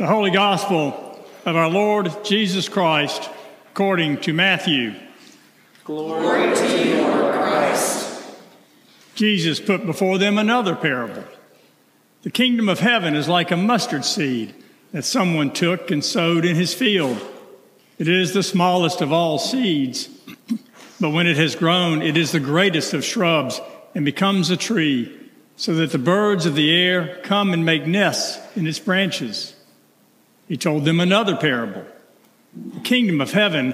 The Holy Gospel of our Lord Jesus Christ according to Matthew. Glory to you, Lord Christ. Jesus put before them another parable. The kingdom of heaven is like a mustard seed that someone took and sowed in his field. It is the smallest of all seeds, but when it has grown, it is the greatest of shrubs and becomes a tree, so that the birds of the air come and make nests in its branches. He told them another parable. The kingdom of heaven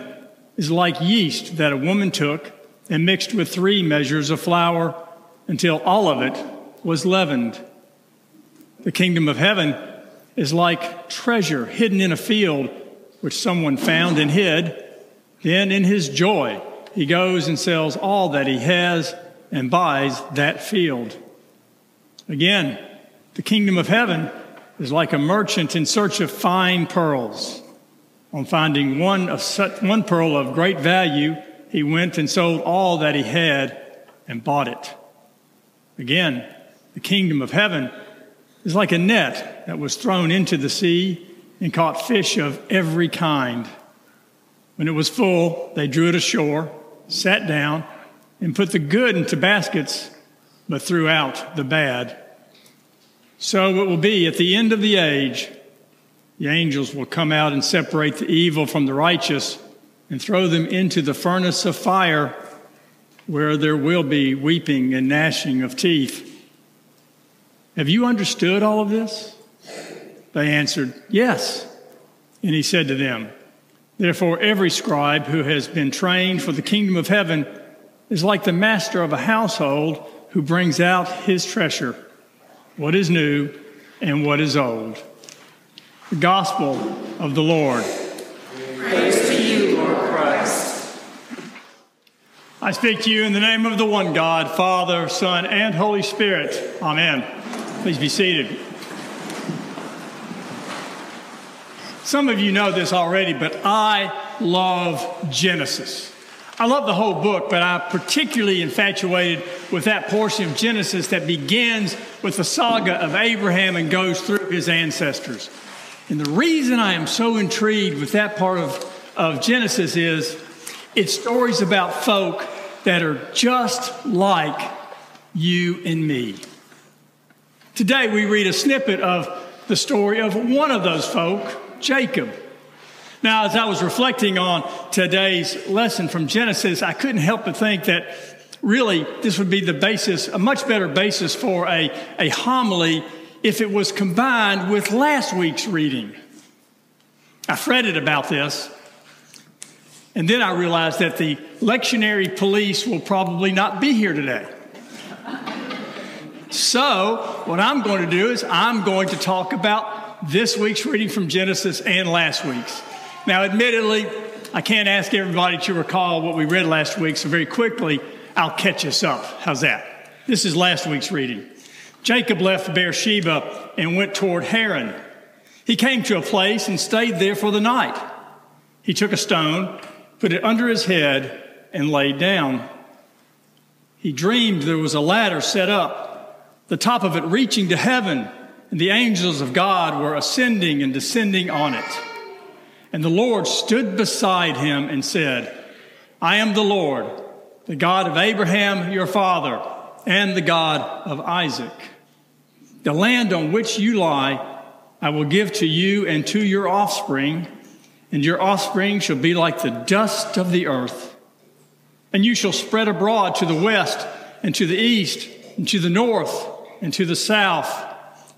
is like yeast that a woman took and mixed with three measures of flour until all of it was leavened. The kingdom of heaven is like treasure hidden in a field which someone found and hid. Then, in his joy, he goes and sells all that he has and buys that field. Again, the kingdom of heaven is like a merchant in search of fine pearls. On finding one of such, one pearl of great value, he went and sold all that he had and bought it. Again, the kingdom of heaven is like a net that was thrown into the sea and caught fish of every kind. When it was full, they drew it ashore, sat down, and put the good into baskets, but threw out the bad. So it will be at the end of the age. The angels will come out and separate the evil from the righteous and throw them into the furnace of fire where there will be weeping and gnashing of teeth. Have you understood all of this? They answered, Yes. And he said to them, Therefore, every scribe who has been trained for the kingdom of heaven is like the master of a household who brings out his treasure what is new and what is old. The gospel of the Lord. Praise to you, Lord Christ. I speak to you in the name of the one God, Father, Son, and Holy Spirit. Amen. Please be seated. Some of you know this already, but I love Genesis. I love the whole book, but I'm particularly infatuated with that portion of Genesis that begins with the saga of Abraham and goes through his ancestors. And the reason I am so intrigued with that part of, of Genesis is it's stories about folk that are just like you and me. Today we read a snippet of the story of one of those folk, Jacob. Now, as I was reflecting on today's lesson from Genesis, I couldn't help but think that really this would be the basis, a much better basis for a, a homily if it was combined with last week's reading. I fretted about this, and then I realized that the lectionary police will probably not be here today. So, what I'm going to do is I'm going to talk about this week's reading from Genesis and last week's. Now, admittedly, I can't ask everybody to recall what we read last week, so very quickly, I'll catch us up. How's that? This is last week's reading. Jacob left Beersheba and went toward Haran. He came to a place and stayed there for the night. He took a stone, put it under his head, and laid down. He dreamed there was a ladder set up, the top of it reaching to heaven, and the angels of God were ascending and descending on it. And the Lord stood beside him and said, I am the Lord, the God of Abraham your father, and the God of Isaac. The land on which you lie, I will give to you and to your offspring, and your offspring shall be like the dust of the earth. And you shall spread abroad to the west, and to the east, and to the north, and to the south,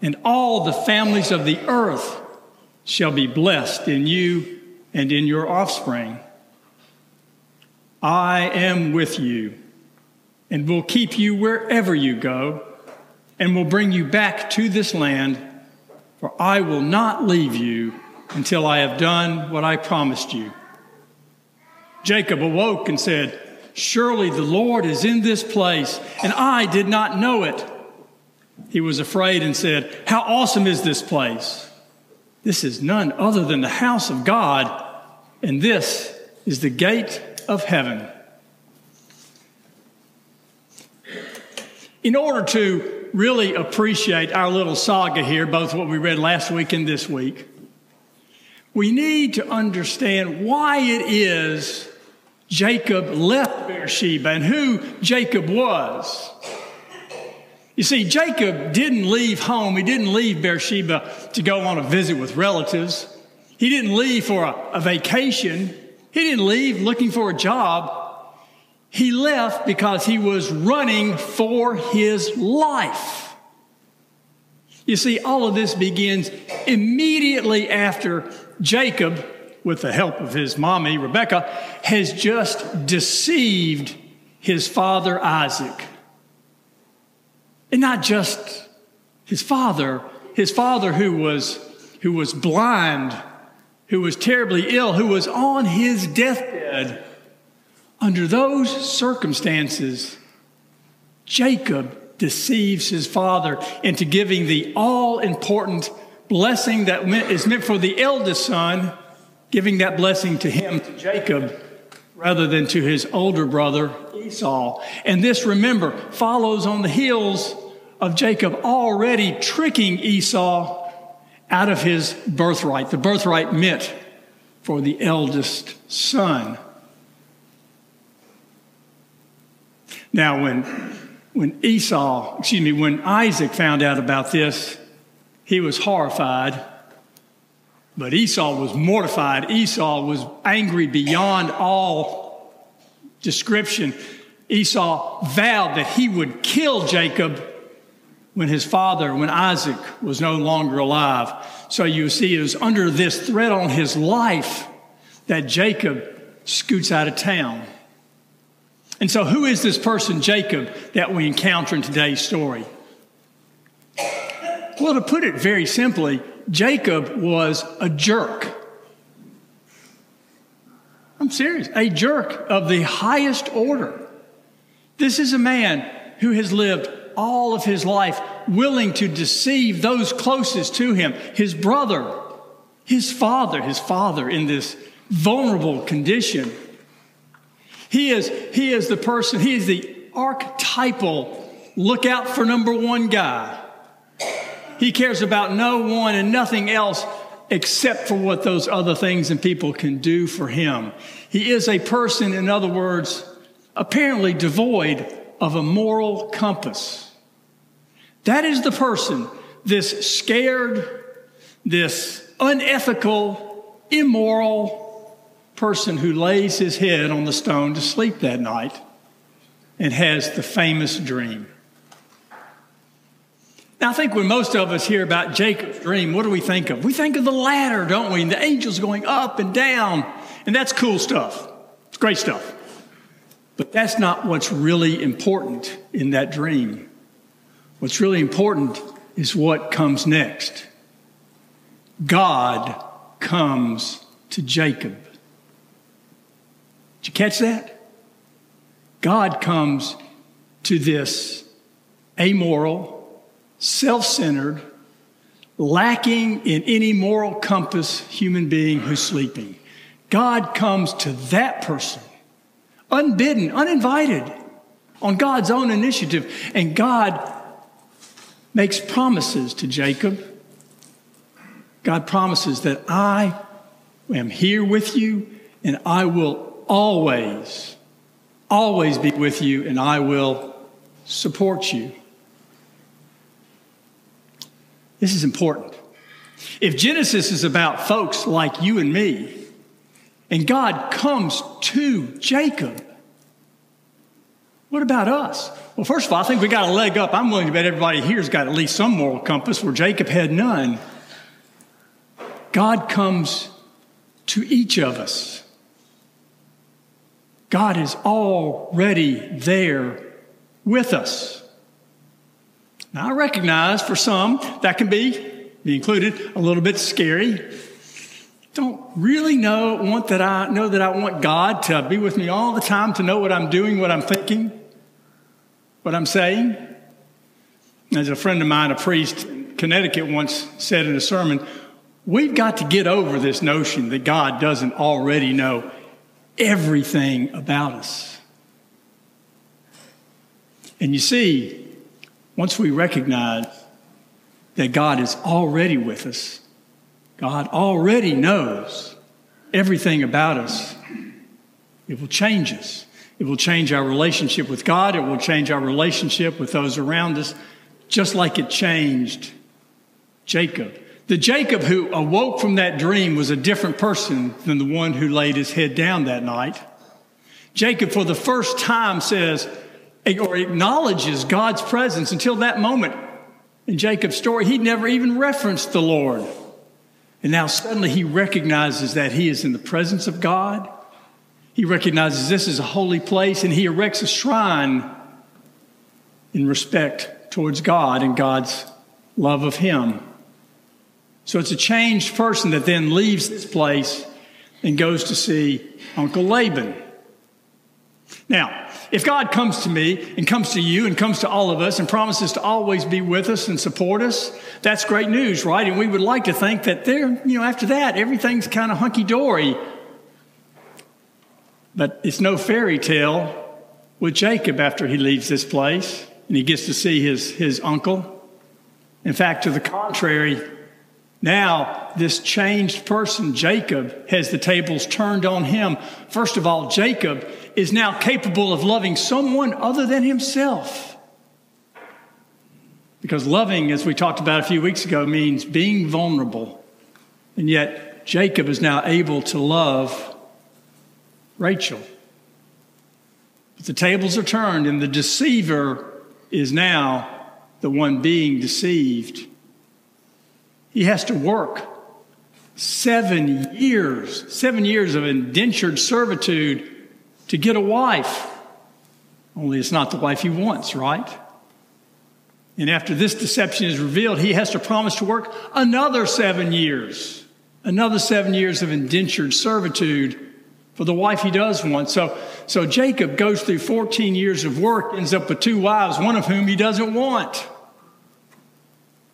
and all the families of the earth shall be blessed in you and in your offspring. I am with you and will keep you wherever you go and will bring you back to this land, for I will not leave you until I have done what I promised you. Jacob awoke and said, Surely the Lord is in this place, and I did not know it. He was afraid and said, How awesome is this place! This is none other than the house of God, and this is the gate of heaven. In order to really appreciate our little saga here, both what we read last week and this week, we need to understand why it is Jacob left Beersheba and who Jacob was. You see, Jacob didn't leave home. He didn't leave Beersheba to go on a visit with relatives. He didn't leave for a, a vacation. He didn't leave looking for a job. He left because he was running for his life. You see, all of this begins immediately after Jacob, with the help of his mommy, Rebecca, has just deceived his father Isaac. And not just his father, his father who was, who was blind, who was terribly ill, who was on his deathbed. Under those circumstances, Jacob deceives his father into giving the all important blessing that is meant for the eldest son, giving that blessing to him, to Jacob, rather than to his older brother Esau. And this, remember, follows on the heels of Jacob already tricking Esau out of his birthright, the birthright meant for the eldest son. Now, when, when Esau, excuse me, when Isaac found out about this, he was horrified. But Esau was mortified. Esau was angry beyond all description. Esau vowed that he would kill Jacob when his father, when Isaac was no longer alive. So you see, it was under this threat on his life that Jacob scoots out of town. And so, who is this person, Jacob, that we encounter in today's story? Well, to put it very simply, Jacob was a jerk. I'm serious, a jerk of the highest order. This is a man who has lived all of his life willing to deceive those closest to him, his brother, his father, his father in this vulnerable condition. He is, he is the person, he is the archetypal look out for number one guy. He cares about no one and nothing else except for what those other things and people can do for him. He is a person, in other words, apparently devoid of a moral compass. That is the person, this scared, this unethical, immoral person who lays his head on the stone to sleep that night and has the famous dream. Now, I think when most of us hear about Jacob's dream, what do we think of? We think of the ladder, don't we? And the angels going up and down. And that's cool stuff. It's great stuff. But that's not what's really important in that dream. What's really important is what comes next. God comes to Jacob. Did you catch that? God comes to this amoral, self centered, lacking in any moral compass human being who's sleeping. God comes to that person, unbidden, uninvited, on God's own initiative. And God makes promises to Jacob. God promises that I am here with you and I will always, always be with you and I will support you. This is important. If Genesis is about folks like you and me, and God comes to Jacob, what about us? Well, first of all, I think we got a leg up. I'm willing to bet everybody here's got at least some moral compass where Jacob had none. God comes to each of us. God is already there with us. Now, I recognize for some that can be, included, a little bit scary. Don't really know want that I know that I want God to be with me all the time to know what I'm doing, what I'm thinking what I'm saying? As a friend of mine, a priest in Connecticut, once said in a sermon, we've got to get over this notion that God doesn't already know everything about us. And you see, once we recognize that God is already with us, God already knows everything about us. It will change us. It will change our relationship with God. It will change our relationship with those around us, just like it changed Jacob. The Jacob who awoke from that dream was a different person than the one who laid his head down that night. Jacob, for the first time, says or acknowledges God's presence. Until that moment in Jacob's story, he'd never even referenced the Lord. And now suddenly he recognizes that he is in the presence of God. He recognizes this is a holy place and he erects a shrine in respect towards God and God's love of him. So it's a changed person that then leaves this place and goes to see Uncle Laban. Now, if God comes to me and comes to you and comes to all of us and promises to always be with us and support us, that's great news, right? And we would like to think that there, you know, after that, everything's kind of hunky dory. But it's no fairy tale with Jacob after he leaves this place and he gets to see his, his uncle. In fact, to the contrary, now, this changed person, Jacob, has the tables turned on him. First of all, Jacob is now capable of loving someone other than himself. Because loving, as we talked about a few weeks ago, means being vulnerable. And yet, Jacob is now able to love Rachel. But the tables are turned, and the deceiver is now the one being deceived. He has to work seven years, seven years of indentured servitude to get a wife. Only it's not the wife he wants, right? And after this deception is revealed, he has to promise to work another seven years, another seven years of indentured servitude for the wife he does want. So, so Jacob goes through 14 years of work, ends up with two wives, one of whom he doesn't want.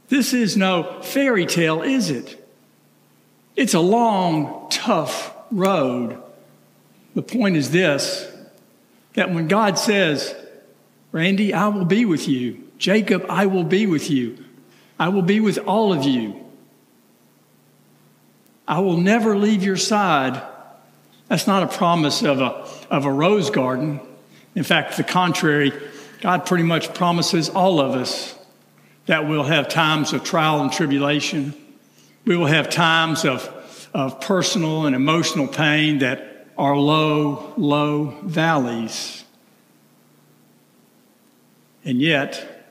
This is no fairy tale, is it? It's a long, tough road. The point is this that when God says, Randy, I will be with you, Jacob, I will be with you, I will be with all of you, I will never leave your side. That's not a promise of a, of a rose garden. In fact, the contrary, God pretty much promises all of us that we'll have times of trial and tribulation. We will have times of, of personal and emotional pain that are low, low valleys. And yet,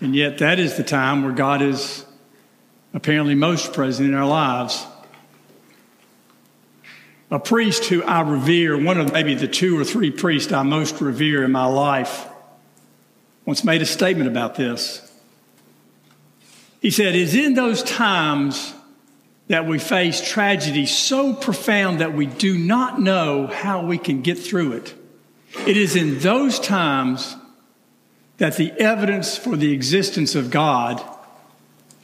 and yet that is the time where God is apparently most present in our lives. A priest who I revere, one of maybe the two or three priests I most revere in my life, once made a statement about this. He said, It's in those times that we face tragedy so profound that we do not know how we can get through it. It is in those times that the evidence for the existence of God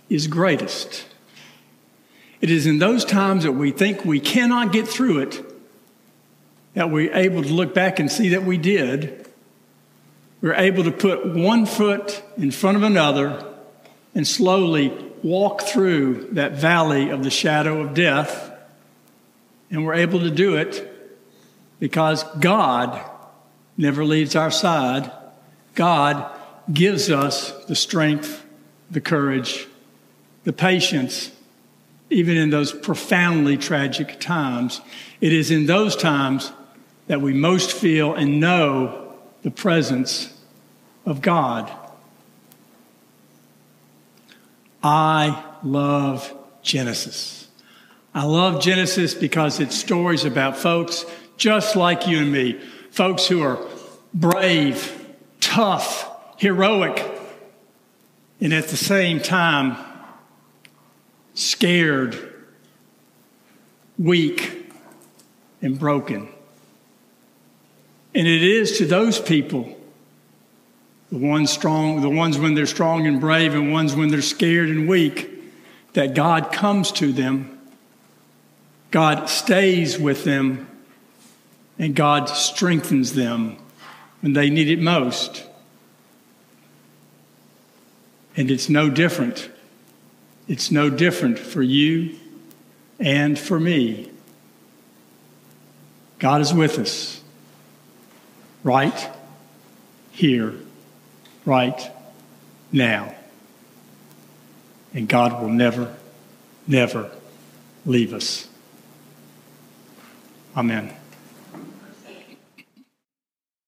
is greatest. It is in those times that we think we cannot get through it that we're able to look back and see that we did. We're able to put one foot in front of another and slowly walk through that valley of the shadow of death. And we're able to do it because God never leaves our side. God gives us the strength, the courage, the patience, even in those profoundly tragic times. It is in those times that we most feel and know the presence of God. I love Genesis. I love Genesis because it's stories about folks just like you and me, folks who are brave, tough, heroic, and at the same time, scared, weak, and broken. And it is to those people the ones strong, the ones when they're strong and brave, and ones when they're scared and weak, that God comes to them, God stays with them, and God strengthens them when they need it most. And it's no different. It's no different for you and for me. God is with us right here, right now. And God will never, never leave us. Amen.